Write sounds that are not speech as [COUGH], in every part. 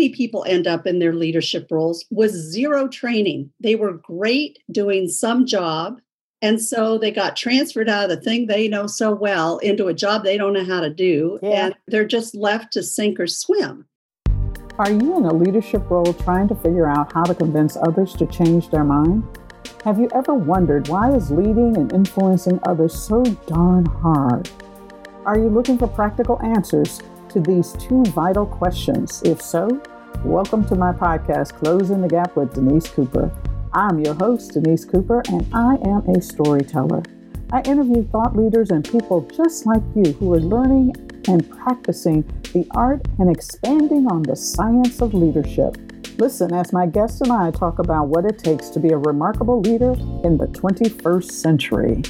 many people end up in their leadership roles with zero training. They were great doing some job. And so they got transferred out of the thing they know so well into a job they don't know how to do. Yeah. And they're just left to sink or swim. Are you in a leadership role trying to figure out how to convince others to change their mind? Have you ever wondered why is leading and influencing others so darn hard? Are you looking for practical answers to these two vital questions? If so, welcome to my podcast, Closing the Gap with Denise Cooper. I'm your host, Denise Cooper, and I am a storyteller. I interview thought leaders and people just like you who are learning and practicing the art and expanding on the science of leadership. Listen as my guests and I talk about what it takes to be a remarkable leader in the 21st century.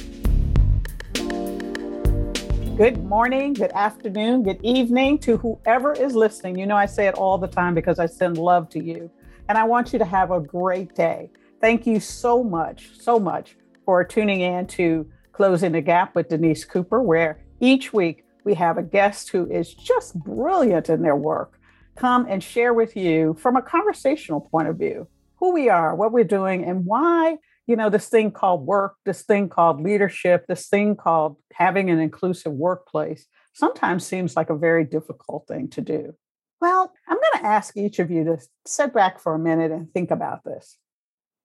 Good morning, good afternoon, good evening to whoever is listening. You know, I say it all the time because I send love to you. And I want you to have a great day. Thank you so much, so much for tuning in to Closing the Gap with Denise Cooper, where each week we have a guest who is just brilliant in their work come and share with you from a conversational point of view who we are, what we're doing, and why you know, this thing called work, this thing called leadership, this thing called having an inclusive workplace sometimes seems like a very difficult thing to do. Well, I'm going to ask each of you to sit back for a minute and think about this.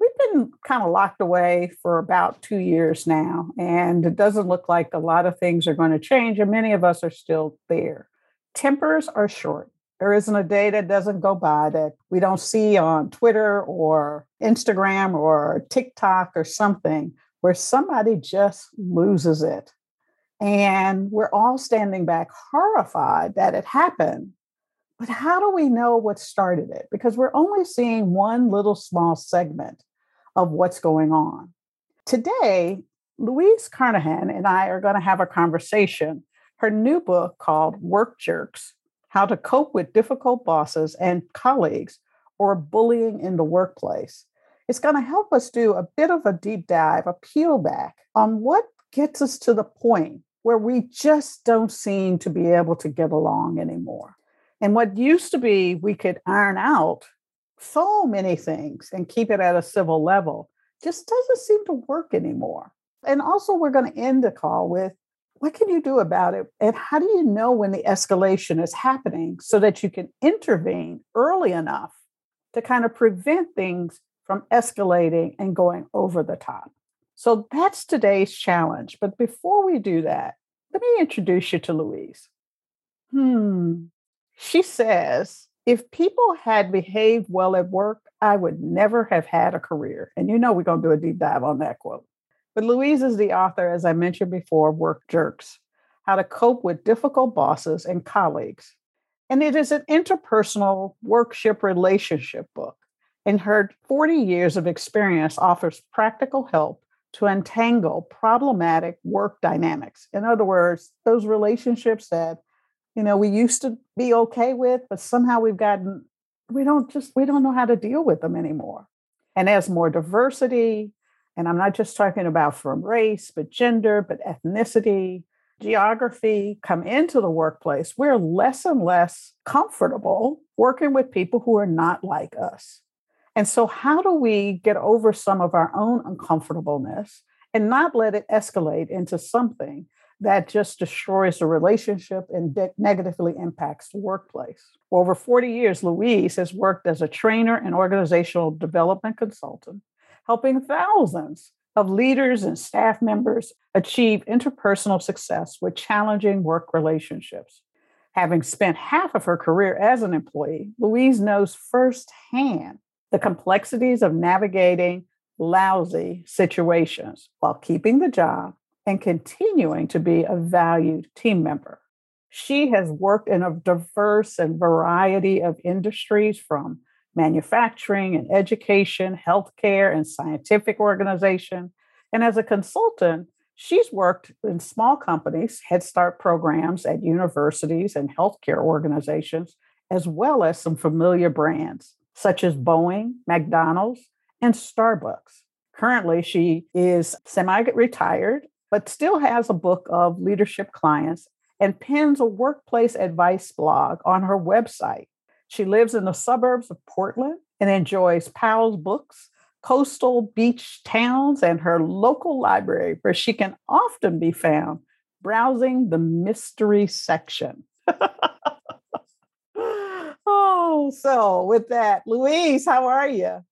We've been kind of locked away for about two years now, and it doesn't look like a lot of things are going to change, and many of us are still there. Tempers are short. There isn't a day that doesn't go by that we don't see on Twitter or Instagram or TikTok or something where somebody just loses it. And we're all standing back horrified that it happened. But how do we know what started it? Because we're only seeing one little small segment of what's going on. Today, Louise Carnahan and I are going to have a conversation. Her new book called Work Jerks how to cope with difficult bosses and colleagues or bullying in the workplace. It's going to help us do a bit of a deep dive, a peel back on what gets us to the point where we just don't seem to be able to get along anymore. And what used to be we could iron out so many things and keep it at a civil level just doesn't seem to work anymore. And also, we're going to end the call with what can you do about it? And how do you know when the escalation is happening so that you can intervene early enough to kind of prevent things from escalating and going over the top? So that's today's challenge. But before we do that, let me introduce you to Louise. Hmm. She says, if people had behaved well at work, I would never have had a career. And you know, we're going to do a deep dive on that quote. But Louise is the author, as I mentioned before, of Work Jerks How to Cope with Difficult Bosses and Colleagues. And it is an interpersonal workship relationship book. And her 40 years of experience offers practical help to untangle problematic work dynamics. In other words, those relationships that, you know, we used to be okay with, but somehow we've gotten, we don't just, we don't know how to deal with them anymore. And as more diversity, and I'm not just talking about from race, but gender, but ethnicity, geography come into the workplace, we're less and less comfortable working with people who are not like us. And so, how do we get over some of our own uncomfortableness and not let it escalate into something that just destroys the relationship and de- negatively impacts the workplace? For over 40 years, Louise has worked as a trainer and organizational development consultant helping thousands of leaders and staff members achieve interpersonal success with challenging work relationships. Having spent half of her career as an employee, Louise knows firsthand the complexities of navigating lousy situations while keeping the job and continuing to be a valued team member. She has worked in a diverse and variety of industries from manufacturing and education, healthcare, and scientific organization. And as a consultant, she's worked in small companies, Head Start programs at universities and healthcare organizations, as well as some familiar brands such as Boeing, McDonald's, and Starbucks. Currently, she is semi retired, but still has a book of leadership clients and pens a workplace advice blog on her website She lives in the suburbs of Portland and enjoys Powell's books, coastal beach towns, and her local library, where she can often be found browsing the mystery section. [LAUGHS] oh, so with that, Louise, how are you?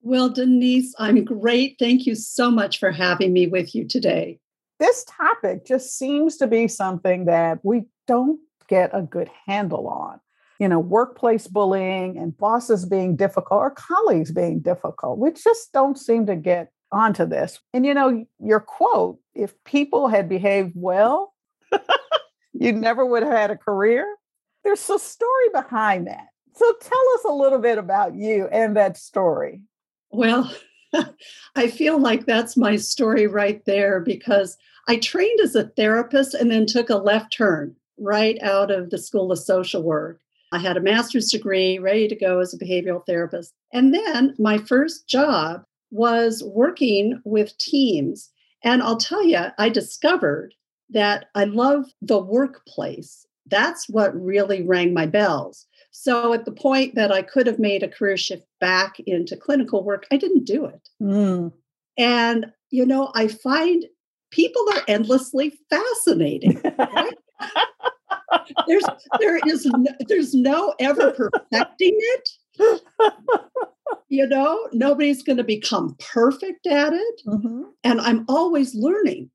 Well, Denise, I'm great. Thank you so much for having me with you today. This topic just seems to be something that we don't get a good handle on. You know, workplace bullying and bosses being difficult or colleagues being difficult. We just don't seem to get onto this. And, you know, your quote if people had behaved well, [LAUGHS] you never would have had a career. There's a story behind that. So tell us a little bit about you and that story. Well, [LAUGHS] I feel like that's my story right there because I trained as a therapist and then took a left turn right out of the School of Social Work. I had a master's degree ready to go as a behavioral therapist. And then my first job was working with teams. And I'll tell you, I discovered that I love the workplace. That's what really rang my bells. So at the point that I could have made a career shift back into clinical work, I didn't do it. Mm. And, you know, I find people are endlessly fascinating. Right? [LAUGHS] there's there is no, there's no ever perfecting it. you know, nobody's going to become perfect at it. Mm-hmm. And I'm always learning.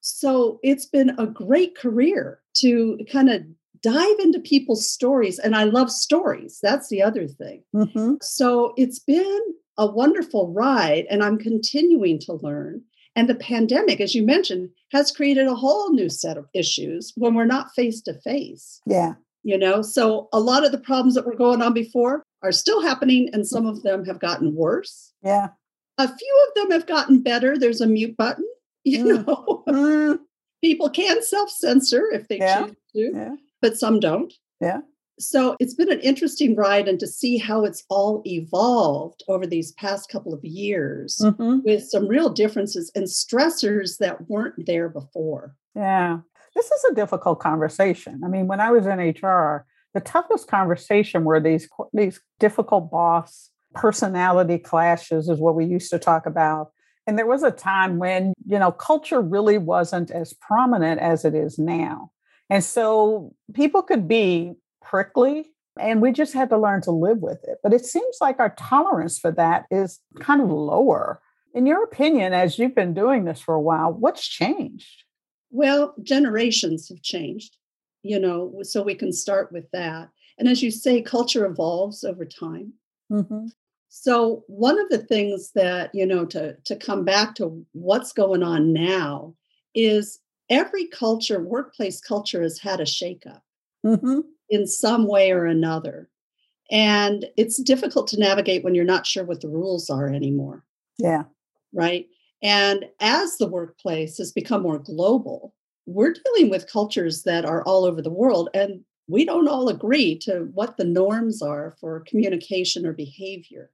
So it's been a great career to kind of dive into people's stories. And I love stories. That's the other thing. Mm-hmm. So it's been a wonderful ride, and I'm continuing to learn. And the pandemic, as you mentioned, has created a whole new set of issues when we're not face to face. Yeah. You know, so a lot of the problems that were going on before are still happening, and some of them have gotten worse. Yeah. A few of them have gotten better. There's a mute button, [LAUGHS] you mm. know. Mm. People can self censor if they yeah. choose to. Yeah but some don't. Yeah. So it's been an interesting ride and to see how it's all evolved over these past couple of years mm-hmm. with some real differences and stressors that weren't there before. Yeah. This is a difficult conversation. I mean, when I was in HR, the toughest conversation were these these difficult boss personality clashes is what we used to talk about. And there was a time when, you know, culture really wasn't as prominent as it is now. And so people could be prickly and we just had to learn to live with it. But it seems like our tolerance for that is kind of lower. In your opinion, as you've been doing this for a while, what's changed? Well, generations have changed, you know, so we can start with that. And as you say, culture evolves over time. Mm-hmm. So one of the things that, you know, to, to come back to what's going on now is every culture, workplace culture, has had a shakeup mm-hmm. In some way or another. And it's difficult to navigate when you're not sure what the rules are anymore. Yeah. Right. And as the workplace has become more global, we're dealing with cultures that are all over the world. And we don't all agree to what the norms are for communication or behavior.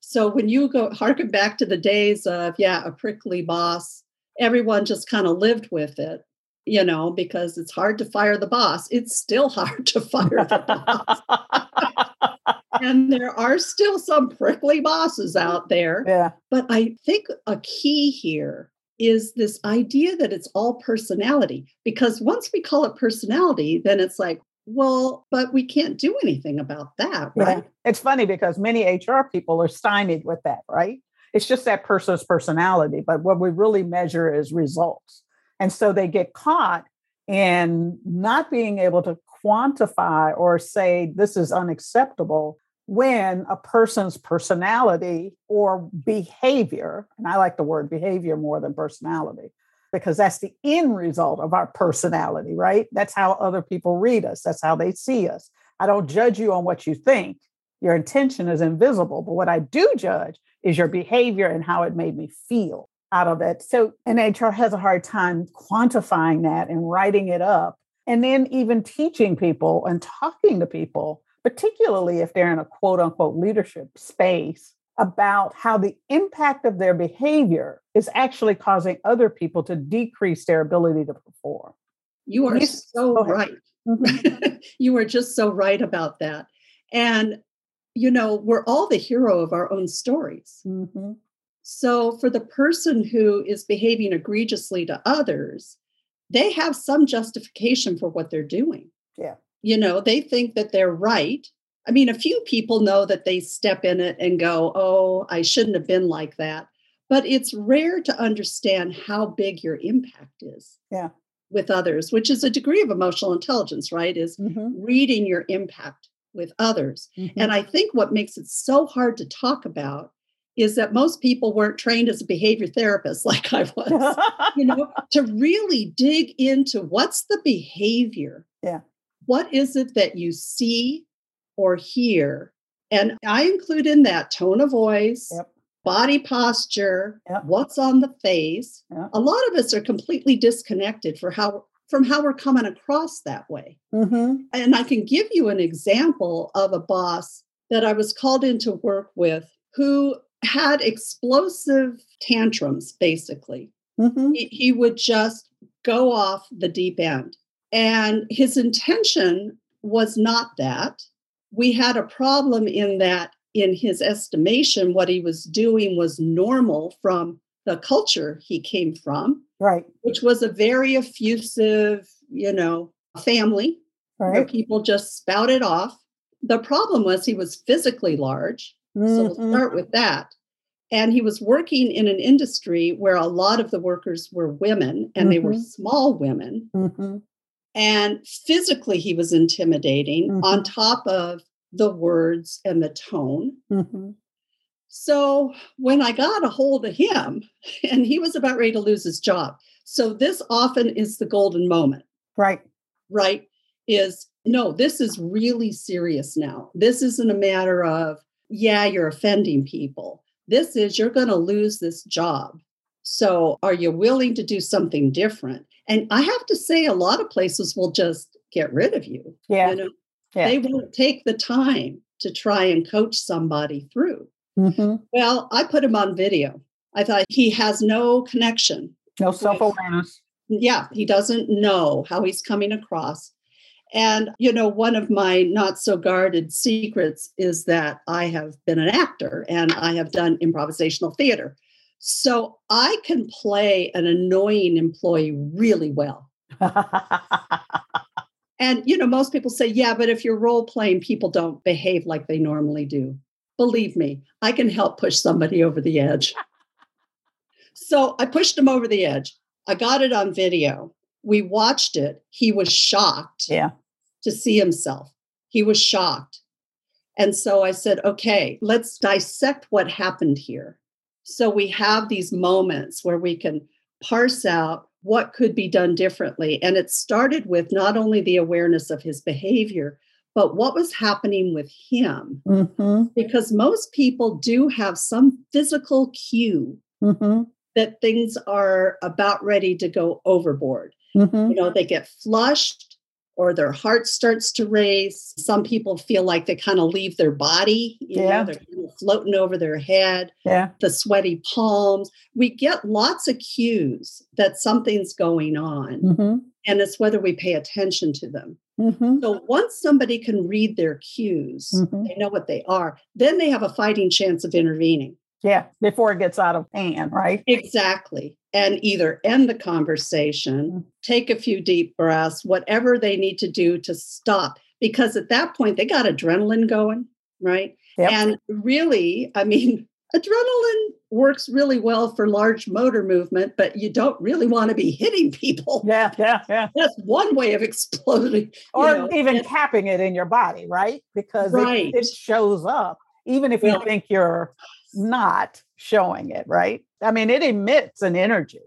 So when you go harken back to the days of, yeah, a prickly boss everyone just kind of lived with it, you know, because it's hard to fire the boss. It's still [LAUGHS] hard to fire the boss. [LAUGHS] and there are still some prickly bosses out there. Yeah. But I think a key here is this idea that it's all personality. Because once we call it personality, then it's like, well, but we can't do anything about that, right? Yeah. It's funny because many HR people are stymied with that, right? It's just that person's personality, but what we really measure is results. And so they get caught in not being able to quantify or say this is unacceptable when a person's personality or behavior, and I like the word behavior more than personality, because that's the end result of our personality, right? That's how other people read us, that's how they see us. I don't judge you on what you think. Your intention is invisible, but what I do judge is your behavior and how it made me feel out of it. So, and HR has a hard time quantifying that and writing it up. And then even teaching people and talking to people, particularly if they're in a quote unquote leadership space, about how the impact of their behavior is actually causing other people to decrease their ability to perform. You are you, so right. Mm-hmm. [LAUGHS] you are just so right about that. And, you know, we're all the hero of our own stories. Mm-hmm. So for the person who is behaving egregiously to others, they have some justification for what they're doing. Yeah. You know, they think that they're right. I mean, a few people know that they step in it and go, oh, I shouldn't have been like that. But it's rare to understand how big your impact is. Yeah. With others, which is a degree of emotional intelligence, right? Is Mm-hmm. reading your impact with others. Mm-hmm. And I think what makes it so hard to talk about is that most people weren't trained as a behavior therapist [LAUGHS] like I was, you know, [LAUGHS] to really dig into what's the behavior. Yeah. What is it that you see or hear? And I include in that tone of voice, Yep. body posture, Yep. what's on the face. Yep. A lot of us are completely disconnected for how from how we're coming across that way. mm-hmm. And I can give you an example of a boss that I was called in to work with who had explosive tantrums, basically. Mm-hmm. He, he would just go off the deep end. And his intention was not that. We had a problem in that, in his estimation, what he was doing was normal from the culture he came from, Right. which was a very effusive, you know, family where people just spouted off. The problem was he was physically large. So we'll Mhm. start with that. And he was working in an industry where a lot of the workers were women and they were Mhm. small women. Mhm. And physically, he was intimidating Mhm. on top of the words and the tone. Mhm. So when I got a hold of him, [LAUGHS] and he was about ready to lose his job. So this often is the golden moment. Right. right? Is no, this is really serious now. This isn't a matter of, yeah, you're offending people. This is, you're going to lose this job. So are you willing to do something different? And I have to say, a lot of places will just get rid of you. Yeah. You know, Yeah. they won't take the time to try and coach somebody through. Mhm. Well, I put him on video. I thought he has no connection No self awareness. yeah, he doesn't know how he's coming across. And, you know, one of my not so guarded secrets is that I have been an actor and I have done improvisational theater. So I can play an annoying employee really well. [LAUGHS] And, you know, most people say, yeah, but if you're role playing, people don't behave like they normally do. Believe me, I can help push somebody over the edge. [LAUGHS] so I pushed him over the edge. I got it on video. We watched it. He was shocked yeah. to see himself. He was shocked. And so I said, okay, let's dissect what happened here. So we have these moments where we can parse out what could be done differently. And it started with not only the awareness of his behavior, but what was happening with him. Mm-hmm. Because most people do have some physical cue Mm-hmm. that things are about ready to go overboard. Mm-hmm. You know, they get flushed or their heart starts to race. Some people feel like they kind of leave their body, you Yeah. know, they're kind of floating over their head, Yeah. the sweaty palms. We get lots of cues that something's going on, Mm-hmm. and it's whether we pay attention to them. Mm-hmm. So once somebody can read their cues, Mhm. they know what they are, then they have a fighting chance of intervening. Yeah. Before it gets out of hand, right? Exactly. And either end the conversation, Mm. take a few deep breaths, whatever they need to do to stop. Because at that point, they got adrenaline going, right? Yep. And really, I mean, [LAUGHS] adrenaline works really well for large motor movement, but you don't really want to be hitting people. yeah. Yeah. Yeah. [LAUGHS] That's one way of exploding. Or know, even and- capping it in your body, right? Because it- Right. it, shows up, even if you Well- think you're not showing it, right? I mean, it emits an energy.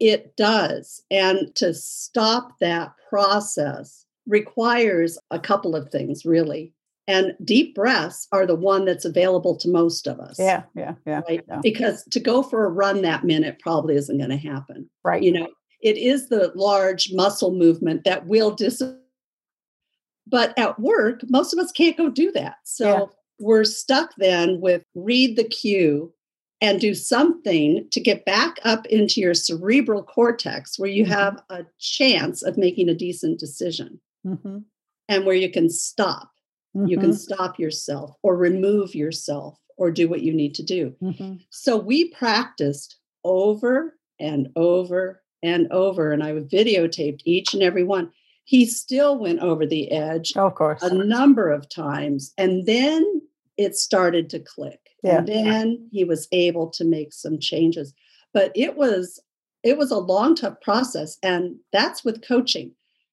It does. And to stop that process requires a couple of things, really. And deep breaths are the one that's available to most of us. Yeah. Yeah. Yeah. Right. yeah. Because to go for a run that minute probably isn't going to happen. Right. You know, it is the large muscle movement that will dis. But at work, most of us can't go do that. So Yeah. we're stuck then with read the cue and do something to get back up into your cerebral cortex where you Mhm. have a chance of making a decent decision hmm and where you can stop. Mm-hmm. You can mm-hmm. stop yourself or remove yourself or do what you need to do. Mm-hmm. So we practiced over and over and over, and I videotaped each and every one. He still went over the edge, of course, a number of times, and then it started to click. Yeah. And then he was able to make some changes. But it was it was a long, tough process, and that's with coaching,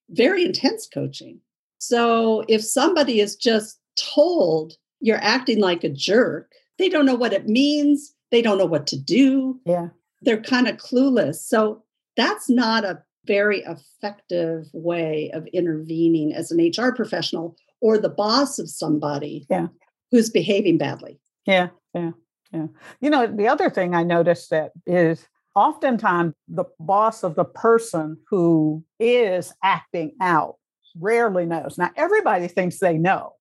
very intense coaching. So if somebody is just told you're acting like a jerk, they don't know what it means. They don't know what to do. Yeah. They're kind of clueless. So that's not a very effective way of intervening as an HR professional or the boss of somebody yeah. who's behaving badly. Yeah, yeah, yeah. You know, the other thing I noticed that is oftentimes the boss of the person who is acting out rarely knows. Now, everybody thinks they know,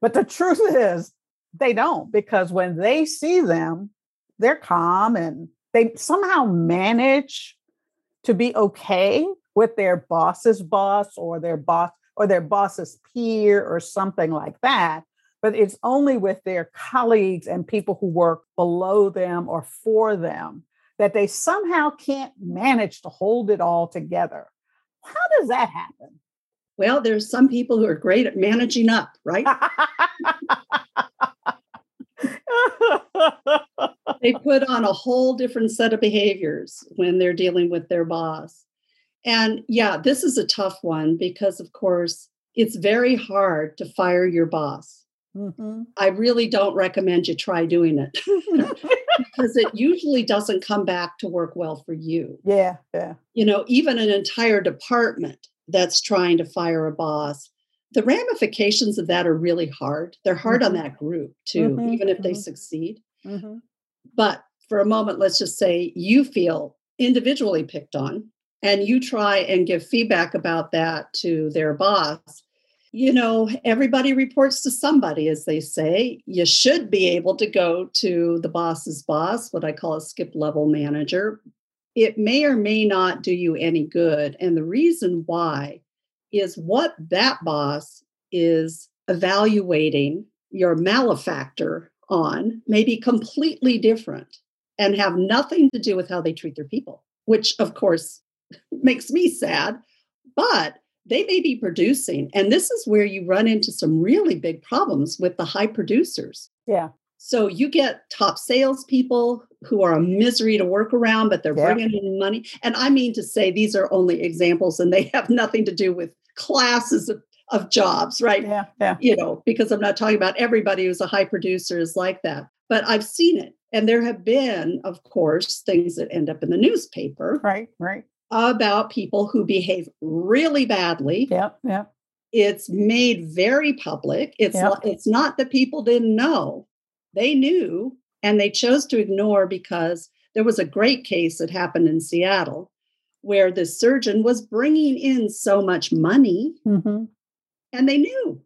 but the [LAUGHS] truth is they don't because when they see them, they're calm and they somehow manage to be okay with their boss's boss or their boss or their boss's peer or something like that. But it's only with their colleagues and people who work below them or for them that they somehow can't manage to hold it all together. How does that happen? Well, there's some people who are great at managing up, right? they [LAUGHS] put on a whole different set of behaviors when they're dealing with their boss. And yeah, this is a tough one because, of course, it's very hard to fire your boss. Mm-hmm. I really don't recommend you try doing it [LAUGHS] because it usually doesn't come back to work well for you. Yeah, yeah. You know, even an entire department that's trying to fire a boss the ramifications of that are really hard. They're hard mm-hmm. on that group too, mm-hmm. even if they mm-hmm. succeed. Mm-hmm. But for a moment, let's just say you feel individually picked on and you try and give feedback about that to their boss. You know, everybody reports to somebody, as they say. You should be able to go to the boss's boss, what I call a skip level manager. It may or may not do you any good. And the reason why is what that boss is evaluating your malefactor on may be completely different and have nothing to do with how they treat their people, which of course [LAUGHS] makes me sad. But they may be producing, and this is where you run into some really big problems with the high producers. Yeah. So you get top salespeople who are a misery to work around, but they're yeah. bringing in money. And I mean to say these are only examples, and they [LAUGHS] have nothing to do with classes of, of jobs, right? Yeah, yeah. You know, because I'm not talking about everybody who's a high producer is like that, but I've seen it. And there have been, of course, things that end up in the newspaper. Right, right. About people who behave really badly. Yeah, yeah. It's made very public. It's yep. not, it's not that people didn't know. They knew and they chose to ignore because there was a great case that happened in Seattle where the surgeon was bringing in so much money mm-hmm. and they knew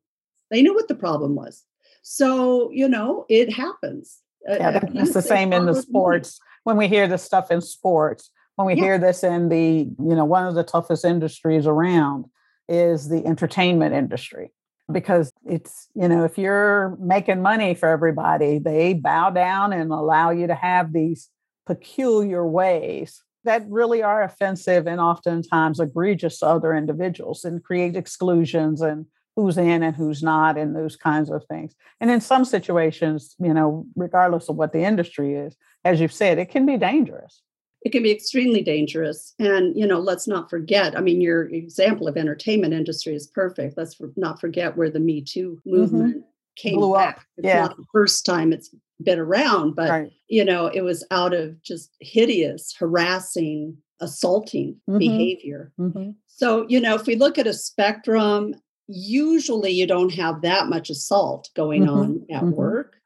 they knew what the problem was so you know it happens uh, yeah that's the same in the sports when we hear the stuff in sports when we yeah. hear this in the you know one of the toughest industries around is the entertainment industry because it's you know if you're making money for everybody they bow down and allow you to have these peculiar ways that really are offensive and oftentimes egregious to other individuals and create exclusions and who's in and who's not and those kinds of things. And in some situations, you know, regardless of what the industry is, as you've said, it can be dangerous. It can be extremely dangerous. And, you know, let's not forget, I mean, your example of entertainment industry is perfect. Let's not forget where the Me Too mm-hmm. movement mm-hmm. came Blew back. Up. It's yeah. not the first time it's been around, but right. you know, it was out of just hideous, harassing, assaulting mm-hmm. behavior. Mm-hmm. So, you know, if we look at a spectrum, usually you don't have that much assault going mm-hmm. on at mm-hmm. work,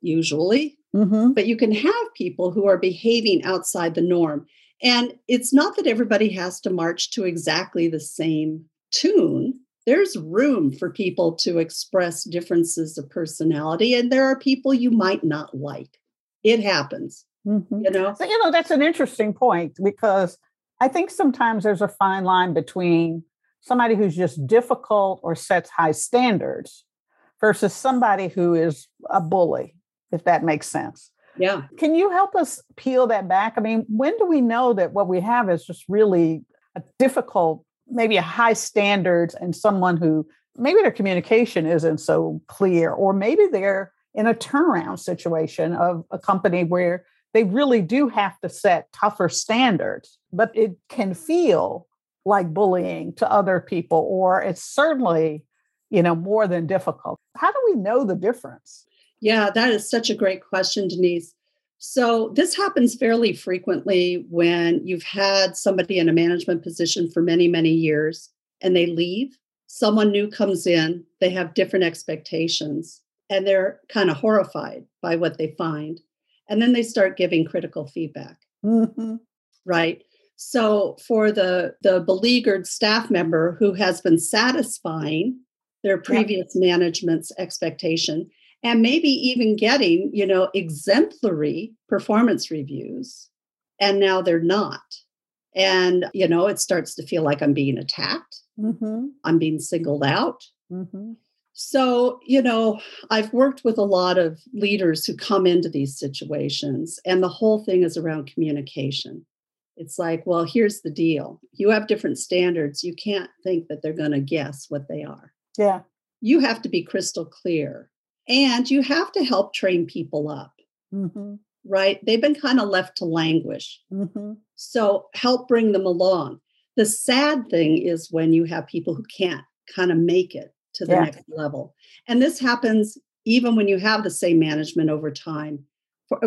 usually. Mm-hmm. But you can have people who are behaving outside the norm. And it's not that everybody has to march to exactly the same tune there's room for people to express differences of personality and there are people you might not like it happens mm-hmm. you know so, you know that's an interesting point because i think sometimes there's a fine line between somebody who's just difficult or sets high standards versus somebody who is a bully, if that makes sense. Yeah. Can you help us peel that back? I mean, when do we know that what we have is just really a difficult, maybe a high standards and someone who maybe their communication isn't so clear, or maybe they're in a turnaround situation of a company where they really do have to set tougher standards, but it can feel like bullying to other people, or it's certainly, you know, more than difficult. How do we know the difference? Yeah, that is such a great question, Denise. So, this happens fairly frequently when you've had somebody in a management position for many, many years and they leave. Someone new comes in, they have different expectations, and they're kind of horrified by what they find. And then they start giving critical feedback. Mm-hmm. Right. So, for the, the beleaguered staff member who has been satisfying their previous management's expectation, and maybe even getting, you know, exemplary performance reviews. And now they're not. And, you know, it starts to feel like I'm being attacked. Mm-hmm. I'm being singled out. Mm-hmm. So, you know, I've worked with a lot of leaders who come into these situations, and the whole thing is around communication. It's like, well, here's the deal you have different standards. You can't think that they're going to guess what they are. Yeah. You have to be crystal clear and you have to help train people up, mm-hmm. right? They've been kind of left to languish. Mm-hmm. So help bring them along. The sad thing is when you have people who can't kind of make it to the yeah. next level. And this happens even when you have the same management over time.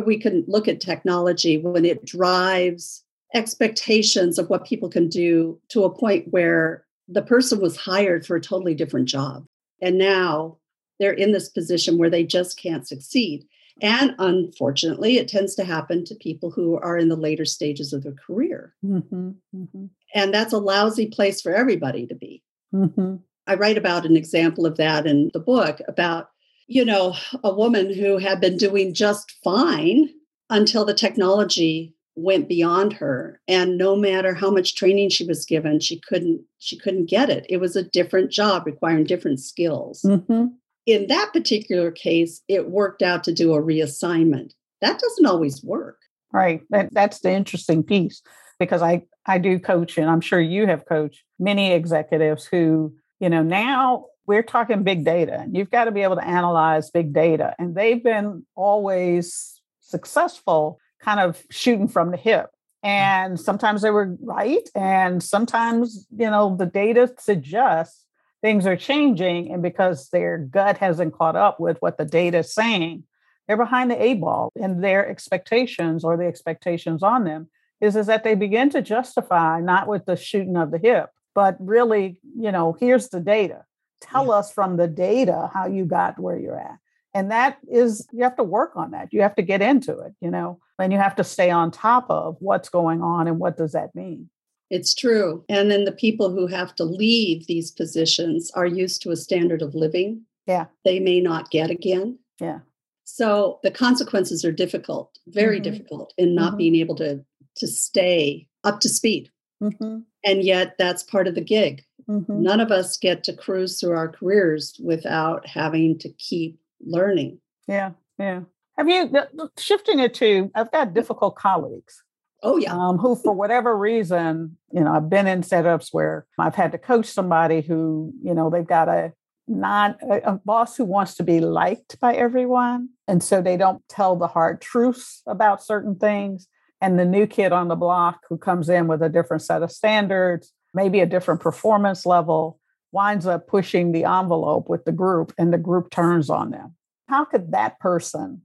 We can look at technology when it drives expectations of what people can do to a point where the person was hired for a totally different job. And now they're in this position where they just can't succeed. And unfortunately, it tends to happen to people who are in the later stages of their career. Mm-hmm, mm-hmm. And that's a lousy place for everybody to be. Mm-hmm. I write about an example of that in the book about, you know, a woman who had been doing just fine until the technology went beyond her and no matter how much training she was given she couldn't she couldn't get it it was a different job requiring different skills mm-hmm in that particular case, it worked out to do a reassignment. That doesn't always work. Right. That, that's the interesting piece because I, I do coach, and I'm sure you have coached many executives who, you know, now we're talking big data, and you've got to be able to analyze big data. And they've been always successful kind of shooting from the hip. And sometimes they were right. And sometimes, you know, the data suggests things are changing and because their gut hasn't caught up with what the data is saying they're behind the eight ball and their expectations or the expectations on them is, is that they begin to justify not with the shooting of the hip but really you know here's the data. Tell yeah. us from the data how you got where you're at. And that is you have to work on that. You have to get into it you know and you have to stay on top of what's going on and what does that mean it's true. And then the people who have to leave these positions are used to a standard of living. Yeah. They may not get again. Yeah. So the consequences are difficult, very mm-hmm. difficult in not mm-hmm. being able to to stay up to speed. Mm-hmm. And yet that's part of the gig. Mm-hmm. None of us get to cruise through our careers without having to keep learning. Yeah. Yeah. Have you shifting it to I've got difficult colleagues Oh, yeah. Um, who, for whatever reason, you know, I've been in setups where I've had to coach somebody who, you know, they've got a not a, a boss who wants to be liked by everyone. And so they don't tell the hard truths about certain things. And the new kid on the block who comes in with a different set of standards, maybe a different performance level, winds up pushing the envelope with the group and the group turns on them. How could that person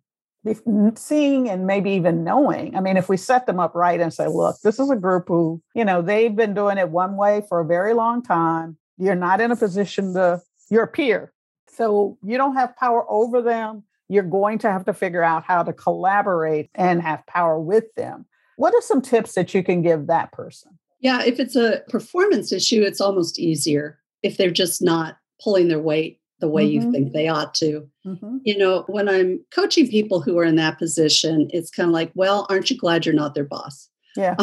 seeing and maybe even knowing. I mean, if we set them up right and say, look, this is a group who, you know, they've been doing it one way for a very long time. You're not in a position to, you're a peer. So you don't have power over them. You're going to have to figure out how to collaborate and have power with them. What are some tips that you can give that person? Yeah, if it's a performance issue, it's almost easier if they're just not pulling their weight the way mm-hmm. you think they ought to. Mm-hmm. You know, when I'm coaching people who are in that position, it's kind of like, well, aren't you glad you're not their boss? Yeah.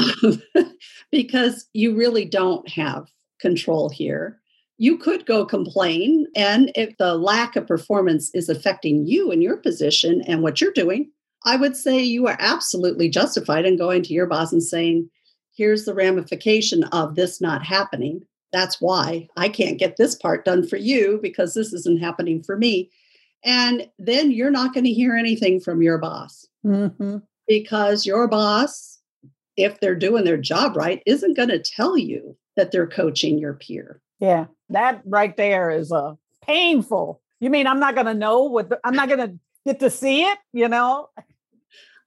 [LAUGHS] because you really don't have control here. you could go complain. And if the lack of performance is affecting you in your position and what you're doing, I would say you are absolutely justified in going to your boss and saying, here's the ramification of this not happening. That's why I can't get this part done for you because this isn't happening for me. And then you're not going to hear anything from your boss mm-hmm. because your boss, if they're doing their job right, isn't going to tell you that they're coaching your peer. Yeah, that right there is a uh, painful. You mean I'm not going to know what the, I'm not going to get to see it? You know,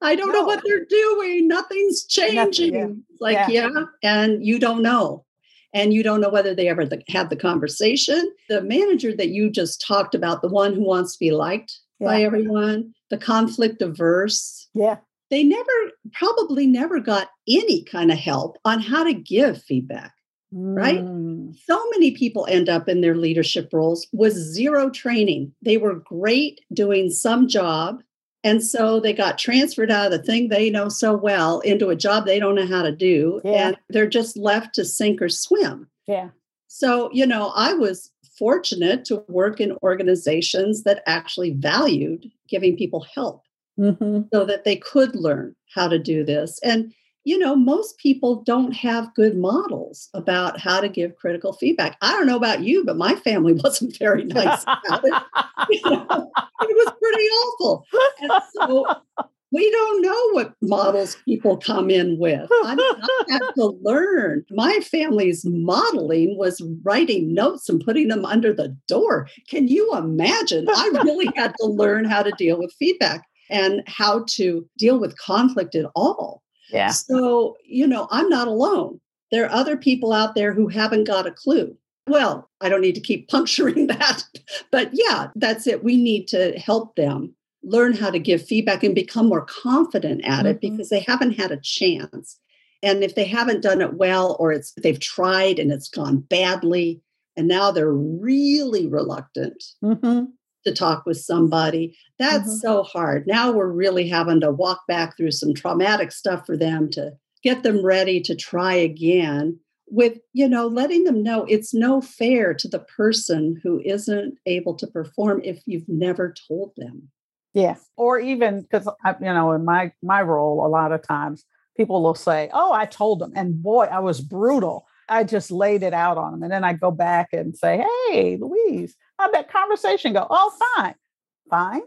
I don't no. know what they're doing. Nothing's changing. Nothing, yeah. Like, yeah. yeah. And you don't know. And you don't know whether they ever have the conversation. The manager that you just talked about, the one who wants to be liked yeah. by everyone, the conflict averse. Yeah. They never, probably never got any kind of help on how to give feedback. Mm. Right? So many people end up in their leadership roles with zero training. They were great doing some job and so they got transferred out of the thing they know so well into a job they don't know how to do. Yeah. And they're just left to sink or swim. Yeah. So, you know, I was fortunate to work in organizations that actually valued giving people help mm-hmm. so that they could learn how to do this. And you know, most people don't have good models about how to give critical feedback. I don't know about you, but my family [LAUGHS] wasn't very nice about it. [LAUGHS] You know, it was pretty awful. And so we don't know what models people come in with. I, I had to learn. My family's modeling was writing notes and putting them under the door. Can you imagine? I really had to learn how to deal with feedback and how to deal with conflict at all. Yeah. So, you know, I'm not alone. There are other people out there who haven't got a clue. Well, I don't need to keep [LAUGHS] puncturing that. But yeah, that's it. We need to help them learn how to give feedback and become more confident at mm-hmm. it because they haven't had a chance. And if they haven't done it well or it's they've tried and it's gone badly and now they're really reluctant mm-hmm to talk with somebody. That's mm-hmm. so hard. Now we're really having to walk back through some traumatic stuff for them to get them ready to try again with you know letting them know it's no fair to the person who isn't able to perform if you've never told them yeah or even because you know in my my role a lot of times people will say oh i told them and boy i was brutal i just laid it out on them and then i go back and say hey louise How'd that conversation go? Oh, fine. Fine.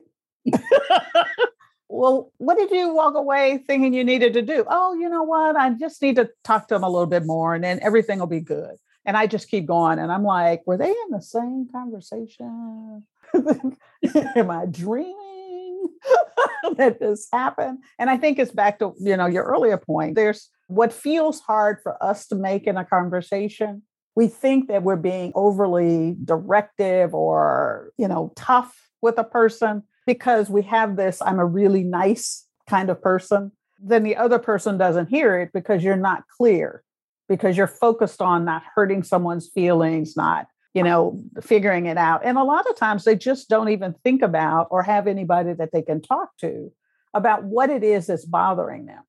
well, what did you walk away thinking you needed to do? Oh, you know what? I just need to talk to them a little bit more and then everything will be good. And I just keep going. And I'm like, were they in the same conversation? [LAUGHS] Am I dreaming [LAUGHS] that this happened? And I think it's back to, you know, your earlier point. There's what feels hard for us to make in a conversation we think that we're being overly directive or, you know, tough with a person because we have this I'm a really nice kind of person. Then the other person doesn't hear it because you're not clear, because you're focused on not hurting someone's feelings, not, you know, figuring it out. And a lot of times they just don't even think about or have anybody that they can talk to about what it is that's bothering them.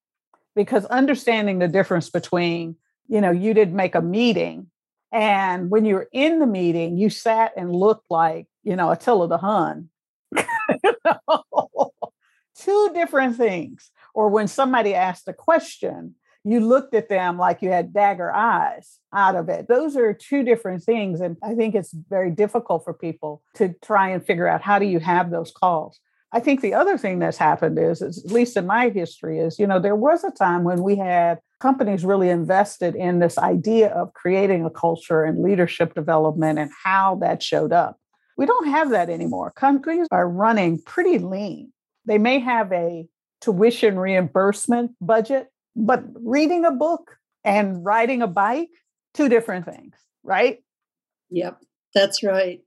Because understanding the difference between, you know, you didn't make a meeting and when you were in the meeting, you sat and looked like, you know, Attila the Hun. [LAUGHS] Two different things. Or when somebody asked a question, you looked at them like you had dagger eyes out of it. Those are two different things. And I think it's very difficult for people to try and figure out how do you have those calls. I think the other thing that's happened is, is, at least in my history, is, you know, there was a time when we had companies really invested in this idea of creating a culture and leadership development and how that showed up. We don't have that anymore. Companies are running pretty lean. They may have a tuition reimbursement budget, but reading a book and riding a bike, two different things, right? Yep, that's right.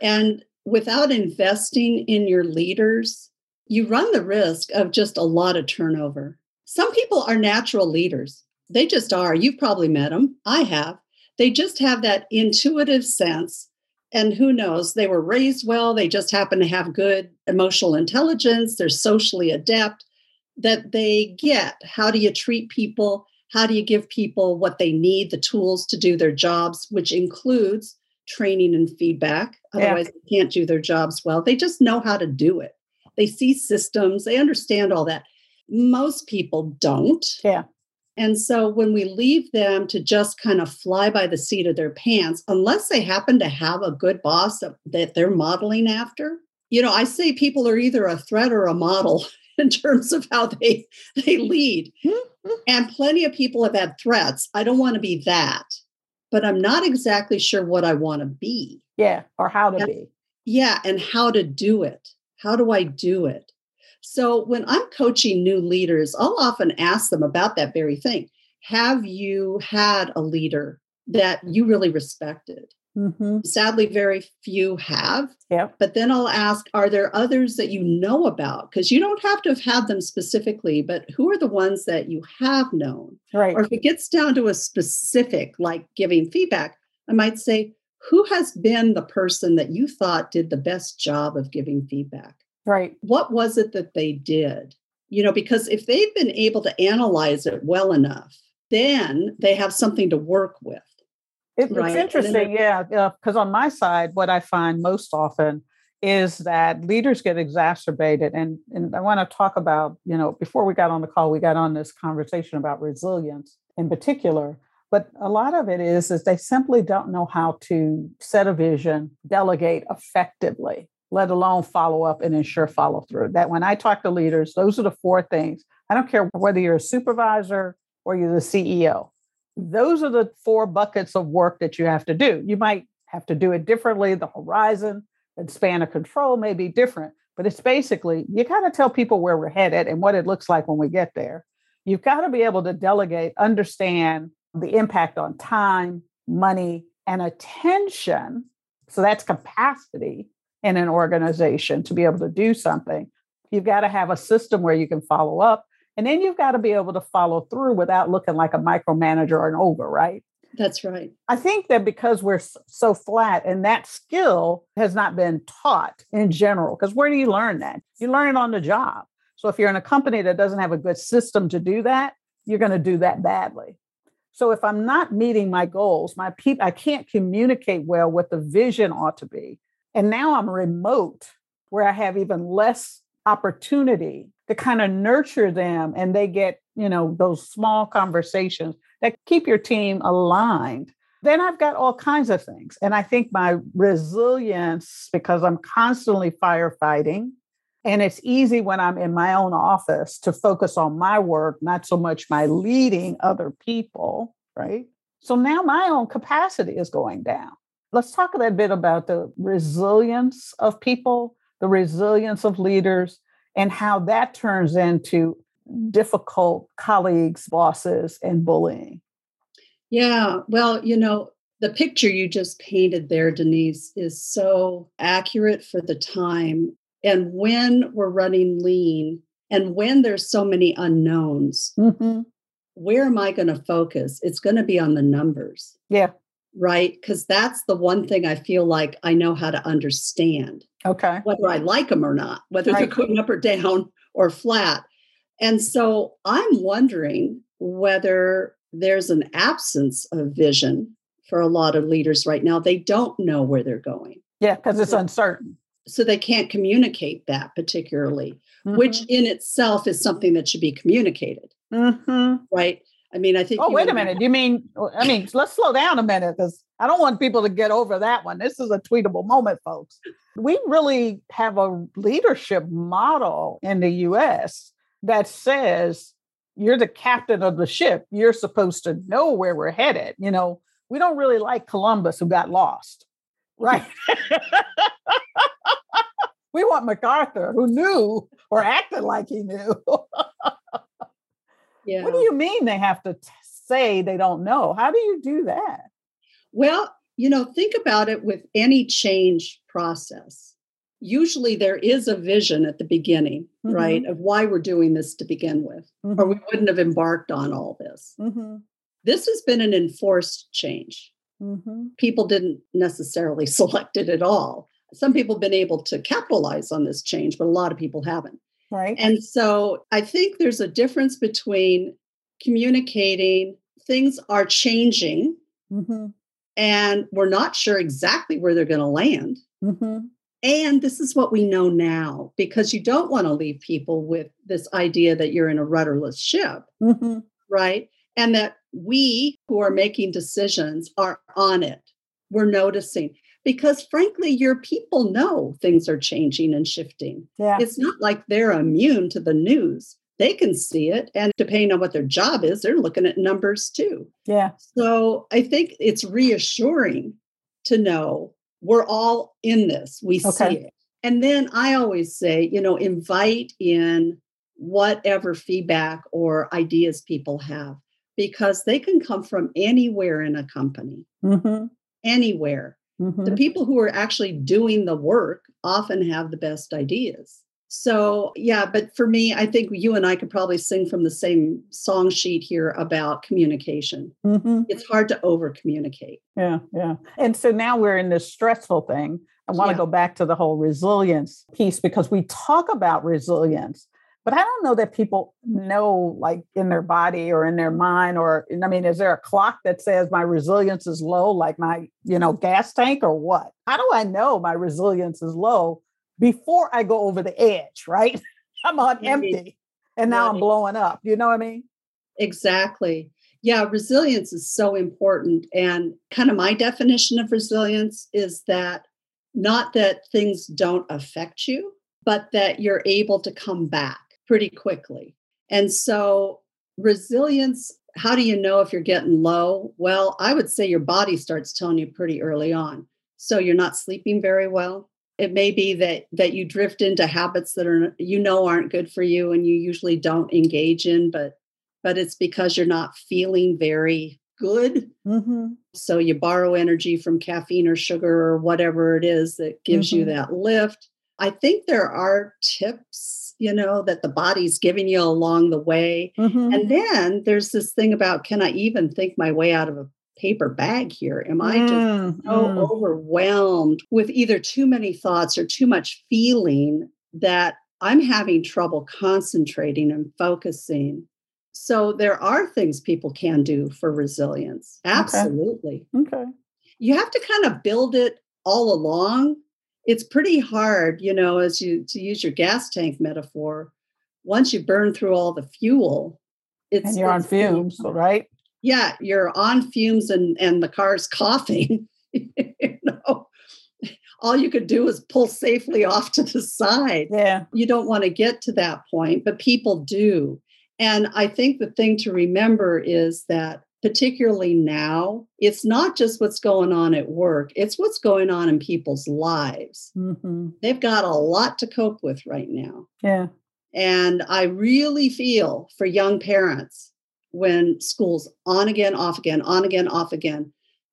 And without investing in your leaders, you run the risk of just a lot of turnover. Some people are natural leaders. They just are. You've probably met them. I have. They just have that intuitive sense. And who knows, they were raised well. They just happen to have good emotional intelligence. They're socially adept, that they get how do you treat people? How do you give people what they need, the tools to do their jobs, which includes training and feedback. Otherwise, yeah. they can't do their jobs well. They just know how to do it. They see systems, they understand all that. Most people don't. Yeah. And so when we leave them to just kind of fly by the seat of their pants, unless they happen to have a good boss that, they're modeling after, you know, I say people are either a threat or a model [LAUGHS] in terms of how they they lead. Mm-hmm. and plenty of people have had threats. I don't want to be that, but I'm not exactly sure what I want to be. Yeah, or how to and, be. Yeah, and how to do it. How do I do it? So when I'm coaching new leaders, I'll often ask them about that very thing. Have you had a leader that you really respected? Mm-hmm. Sadly, very few have. Yeah. But then I'll ask, are there others that you know about? Because you don't have to have had them specifically, but who are the ones that you have known? Right. Or if it gets down to a specific, like giving feedback, I might say, who has been the person that you thought did the best job of giving feedback? Right. What was it that they did? You know, because if they've been able to analyze it well enough, then they have something to work with. It, right? It's interesting, yeah. Because on my side, what I find most often is that leaders get exacerbated. And, and I want to talk about, you know, before we got on the call, we got on this conversation about resilience in particular. But a lot of it is is they simply don't know how to set a vision, delegate effectively, let alone follow up and ensure follow through. That when I talk to leaders, those are the four things. I don't care whether you're a supervisor or you're the CEO. Those are the four buckets of work that you have to do. You might have to do it differently. The horizon and span of control may be different, but it's basically you got to tell people where we're headed and what it looks like when we get there. You've got to be able to delegate, understand the impact on time, money, and attention. So that's capacity in an organization to be able to do something. You've got to have a system where you can follow up and then you've got to be able to follow through without looking like a micromanager or an over, right? That's right. I think that because we're so flat and that skill has not been taught in general, because where do you learn that? You learn it on the job. So if you're in a company that doesn't have a good system to do that, you're going to do that badly. So if I'm not meeting my goals, my people, I can't communicate well what the vision ought to be. And now I'm remote where I have even less opportunity to kind of nurture them and they get, you know, those small conversations that keep your team aligned. Then I've got all kinds of things. And I think my resilience, because I'm constantly firefighting, and it's easy when I'm in my own office to focus on my work, not so much my leading other people, right? So now my own capacity is going down. Let's talk a little bit about the resilience of people, the resilience of leaders, and how that turns into difficult colleagues, bosses, and bullying. Yeah, well, you know, the picture you just painted there, Denise, is so accurate for the time. And when we're running lean and when there's so many unknowns, mm-hmm. where am I going to focus? It's going to be on the numbers. Yeah right? Because that's the one thing I feel like I know how to understand. Okay. Whether I like them or not, whether right. they're going up or down [LAUGHS] or flat. And so I'm wondering whether there's an absence of vision for a lot of leaders right now. They don't know where they're going. Yeah, because it's uncertain. So they can't communicate that particularly, mm-hmm. which in itself is something that should be communicated. Mm-hmm. Right. I mean, I think. Oh, wait a minute. You mean? I mean, let's slow down a minute because I don't want people to get over that one. This is a tweetable moment, folks. We really have a leadership model in the U.S. that says you're the captain of the ship. You're supposed to know where we're headed. You know, we don't really like Columbus who got lost, [LAUGHS] right? we want MacArthur who knew or acted like he knew. [LAUGHS] Yeah. What do you mean they have to t- say they don't know? How do you do that? Well, you know, think about it with any change process. Usually there is a vision at the beginning, mm-hmm. right, of why we're doing this to begin with, mm-hmm. or we wouldn't have embarked on all this. Mm-hmm. This has been an enforced change. Mm-hmm. People didn't necessarily [LAUGHS] select it at all. Some people have been able to capitalize on this change, but a lot of people haven't. Right. And so I think there's a difference between communicating things are changing mm-hmm. and we're not sure exactly where they're going to land. Mm-hmm. And this is what we know now because you don't want to leave people with this idea that you're in a rudderless ship, mm-hmm. right? And that we who are making decisions are on it. We're noticing because, frankly, your people know things are changing and shifting. Yeah. It's not like they're immune to the news. They can see it. And depending on what their job is, they're looking at numbers too. Yeah. So I think it's reassuring to know we're all in this. We okay. see it. And then I always say, you know, invite in whatever feedback or ideas people have because they can come from anywhere in a company, mm-hmm. anywhere. Mm-hmm. The people who are actually doing the work often have the best ideas. So, yeah, but for me, I think you and I could probably sing from the same song sheet here about communication. Mm-hmm. It's hard to over communicate. Yeah, yeah. And so now we're in this stressful thing. I want to yeah. go back to the whole resilience piece because we talk about resilience, but I don't know that people know, like in their body or in their mind, or I mean, is there a clock that says my resilience is low, like my, you know, gas tank or what? How do I know my resilience is low? before I go over the edge, right? [LAUGHS] I'm on empty and now I'm blowing up. You know what I mean? Exactly. Yeah, resilience is so important. And kind of my definition of resilience is that not that things don't affect you, but that you're able to come back pretty quickly. And so, resilience, how do you know if you're getting low? Well, I would say your body starts telling you pretty early on. So, you're not sleeping very well it may be that that you drift into habits that are you know aren't good for you and you usually don't engage in but but it's because you're not feeling very good mm-hmm. so you borrow energy from caffeine or sugar or whatever it is that gives mm-hmm. you that lift i think there are tips you know that the body's giving you along the way mm-hmm. and then there's this thing about can i even think my way out of a paper bag here? Am I just mm, so mm. overwhelmed with either too many thoughts or too much feeling that I'm having trouble concentrating and focusing? So there are things people can do for resilience. Absolutely. Okay. okay. You have to kind of build it all along. It's pretty hard, you know, as you to use your gas tank metaphor. Once you burn through all the fuel, it's and you're it's, on fumes, right? yeah, you're on fumes and and the car's [LAUGHS] coughing. you know, all you could do is pull safely off to the side. Yeah, you don't want to get to that point, but people do. And I think the thing to remember is that particularly now, it's not just what's going on at work, it's what's going on in people's lives. Mm-hmm. They've got a lot to cope with right now. Yeah. And I really feel for young parents when school's on again, off again, on again, off again.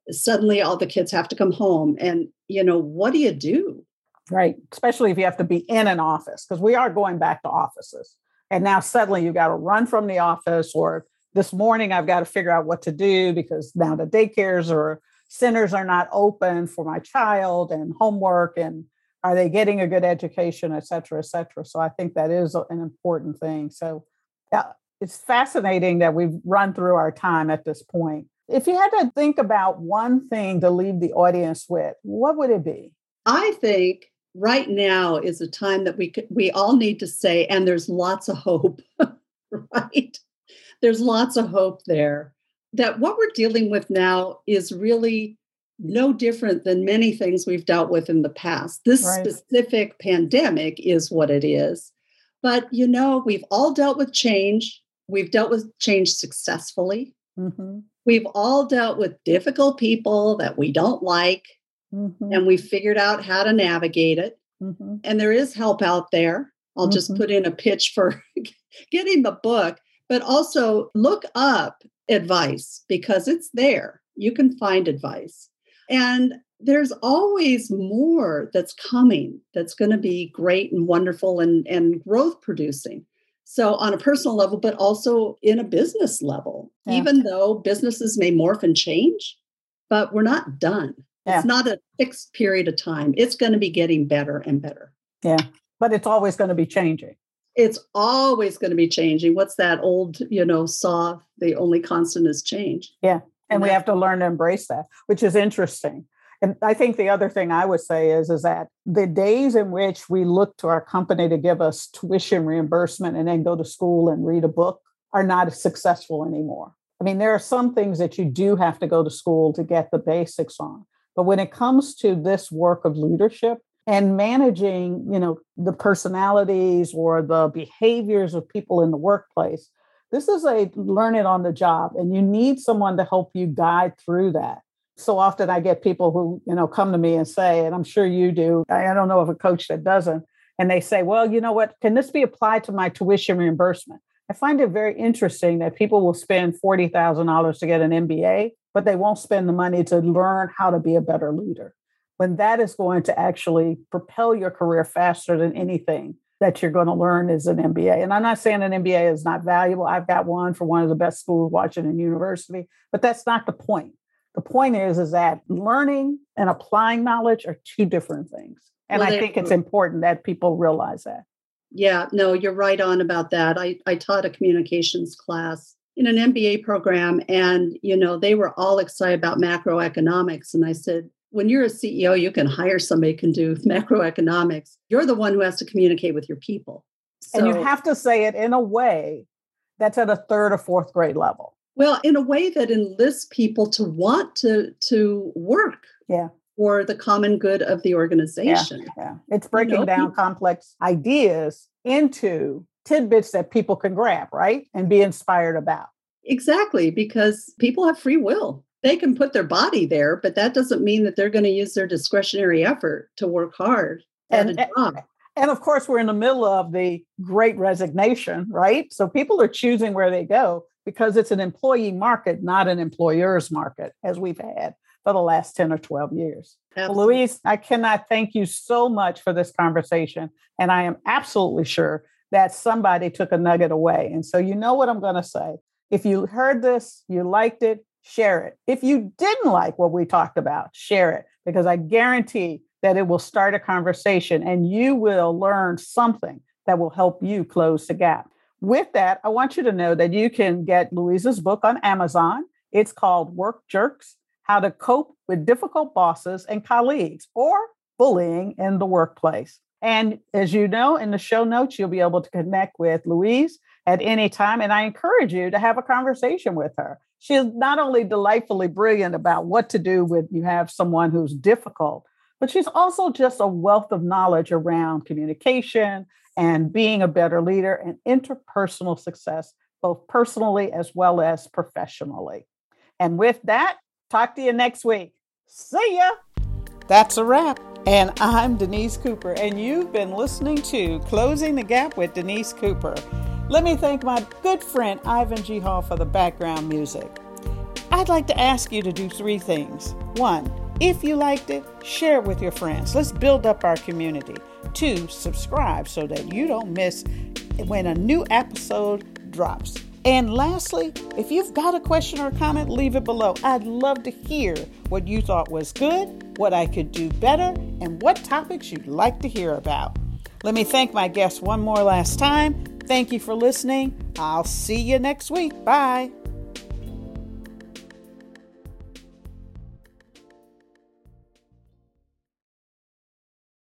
Suddenly all the kids have to come home. And, you know, what do you do? Right. Especially if you have to be in an office, because we are going back to offices. And now suddenly you got to run from the office, or this morning I've got to figure out what to do because now the daycares or centers are not open for my child and homework and are they getting a good education, et cetera, et cetera. So I think that is an important thing. So it's fascinating that we've run through our time at this point. If you had to think about one thing to leave the audience with, what would it be? I think right now is a time that we could, we all need to say, and there's lots of hope, [LAUGHS] right? There's lots of hope there. That what we're dealing with now is really no different than many things we've dealt with in the past. This right. specific pandemic is what it is. But you know, we've all dealt with change. We've dealt with change successfully. Mm-hmm. We've all dealt with difficult people that we don't like, mm-hmm. and we figured out how to navigate it. Mm-hmm. And there is help out there. I'll just mm-hmm. put in a pitch for [LAUGHS] getting the book, but also look up advice because it's there. You can find advice. And there's always more that's coming that's going to be great and wonderful and, and growth producing. So, on a personal level, but also in a business level, yeah. even though businesses may morph and change, but we're not done. Yeah. It's not a fixed period of time. It's going to be getting better and better. Yeah. But it's always going to be changing. It's always going to be changing. What's that old, you know, saw? The only constant is change. Yeah. And we have to learn to embrace that, which is interesting. And I think the other thing I would say is, is that the days in which we look to our company to give us tuition reimbursement and then go to school and read a book are not successful anymore. I mean, there are some things that you do have to go to school to get the basics on. But when it comes to this work of leadership and managing, you know, the personalities or the behaviors of people in the workplace, this is a learn it on the job and you need someone to help you guide through that so often I get people who, you know, come to me and say, and I'm sure you do, I don't know of a coach that doesn't, and they say, well, you know what, can this be applied to my tuition reimbursement? I find it very interesting that people will spend $40,000 to get an MBA, but they won't spend the money to learn how to be a better leader. When that is going to actually propel your career faster than anything that you're going to learn is an MBA. And I'm not saying an MBA is not valuable. I've got one for one of the best schools, Washington University, but that's not the point. The point is, is that learning and applying knowledge are two different things. And well, I think it's important that people realize that. Yeah, no, you're right on about that. I, I taught a communications class in an MBA program, and you know, they were all excited about macroeconomics. And I said, when you're a CEO, you can hire somebody who can do [LAUGHS] macroeconomics. You're the one who has to communicate with your people. So, and you have to say it in a way that's at a third or fourth grade level. Well, in a way that enlists people to want to to work. Yeah. For the common good of the organization. Yeah, yeah. It's breaking you know, down people, complex ideas into tidbits that people can grab, right? And be inspired about. Exactly, because people have free will. They can put their body there, but that doesn't mean that they're going to use their discretionary effort to work hard at and, a job. And of course, we're in the middle of the great resignation, right? So people are choosing where they go because it's an employee market, not an employer's market, as we've had for the last 10 or 12 years. Louise, I cannot thank you so much for this conversation. And I am absolutely sure that somebody took a nugget away. And so, you know what I'm going to say. If you heard this, you liked it, share it. If you didn't like what we talked about, share it, because I guarantee that it will start a conversation and you will learn something that will help you close the gap. With that, I want you to know that you can get Louise's book on Amazon. It's called Work Jerks How to Cope with Difficult Bosses and Colleagues or Bullying in the Workplace. And as you know, in the show notes, you'll be able to connect with Louise at any time. And I encourage you to have a conversation with her. She is not only delightfully brilliant about what to do when you have someone who's difficult, but she's also just a wealth of knowledge around communication and being a better leader and interpersonal success, both personally as well as professionally. And with that, talk to you next week. See ya. That's a wrap. And I'm Denise Cooper, and you've been listening to Closing the Gap with Denise Cooper. Let me thank my good friend Ivan G. Hall for the background music. I'd like to ask you to do three things. One, if you liked it, share it with your friends. Let's build up our community. Two, subscribe so that you don't miss when a new episode drops. And lastly, if you've got a question or a comment, leave it below. I'd love to hear what you thought was good, what I could do better, and what topics you'd like to hear about. Let me thank my guests one more last time. Thank you for listening. I'll see you next week. Bye.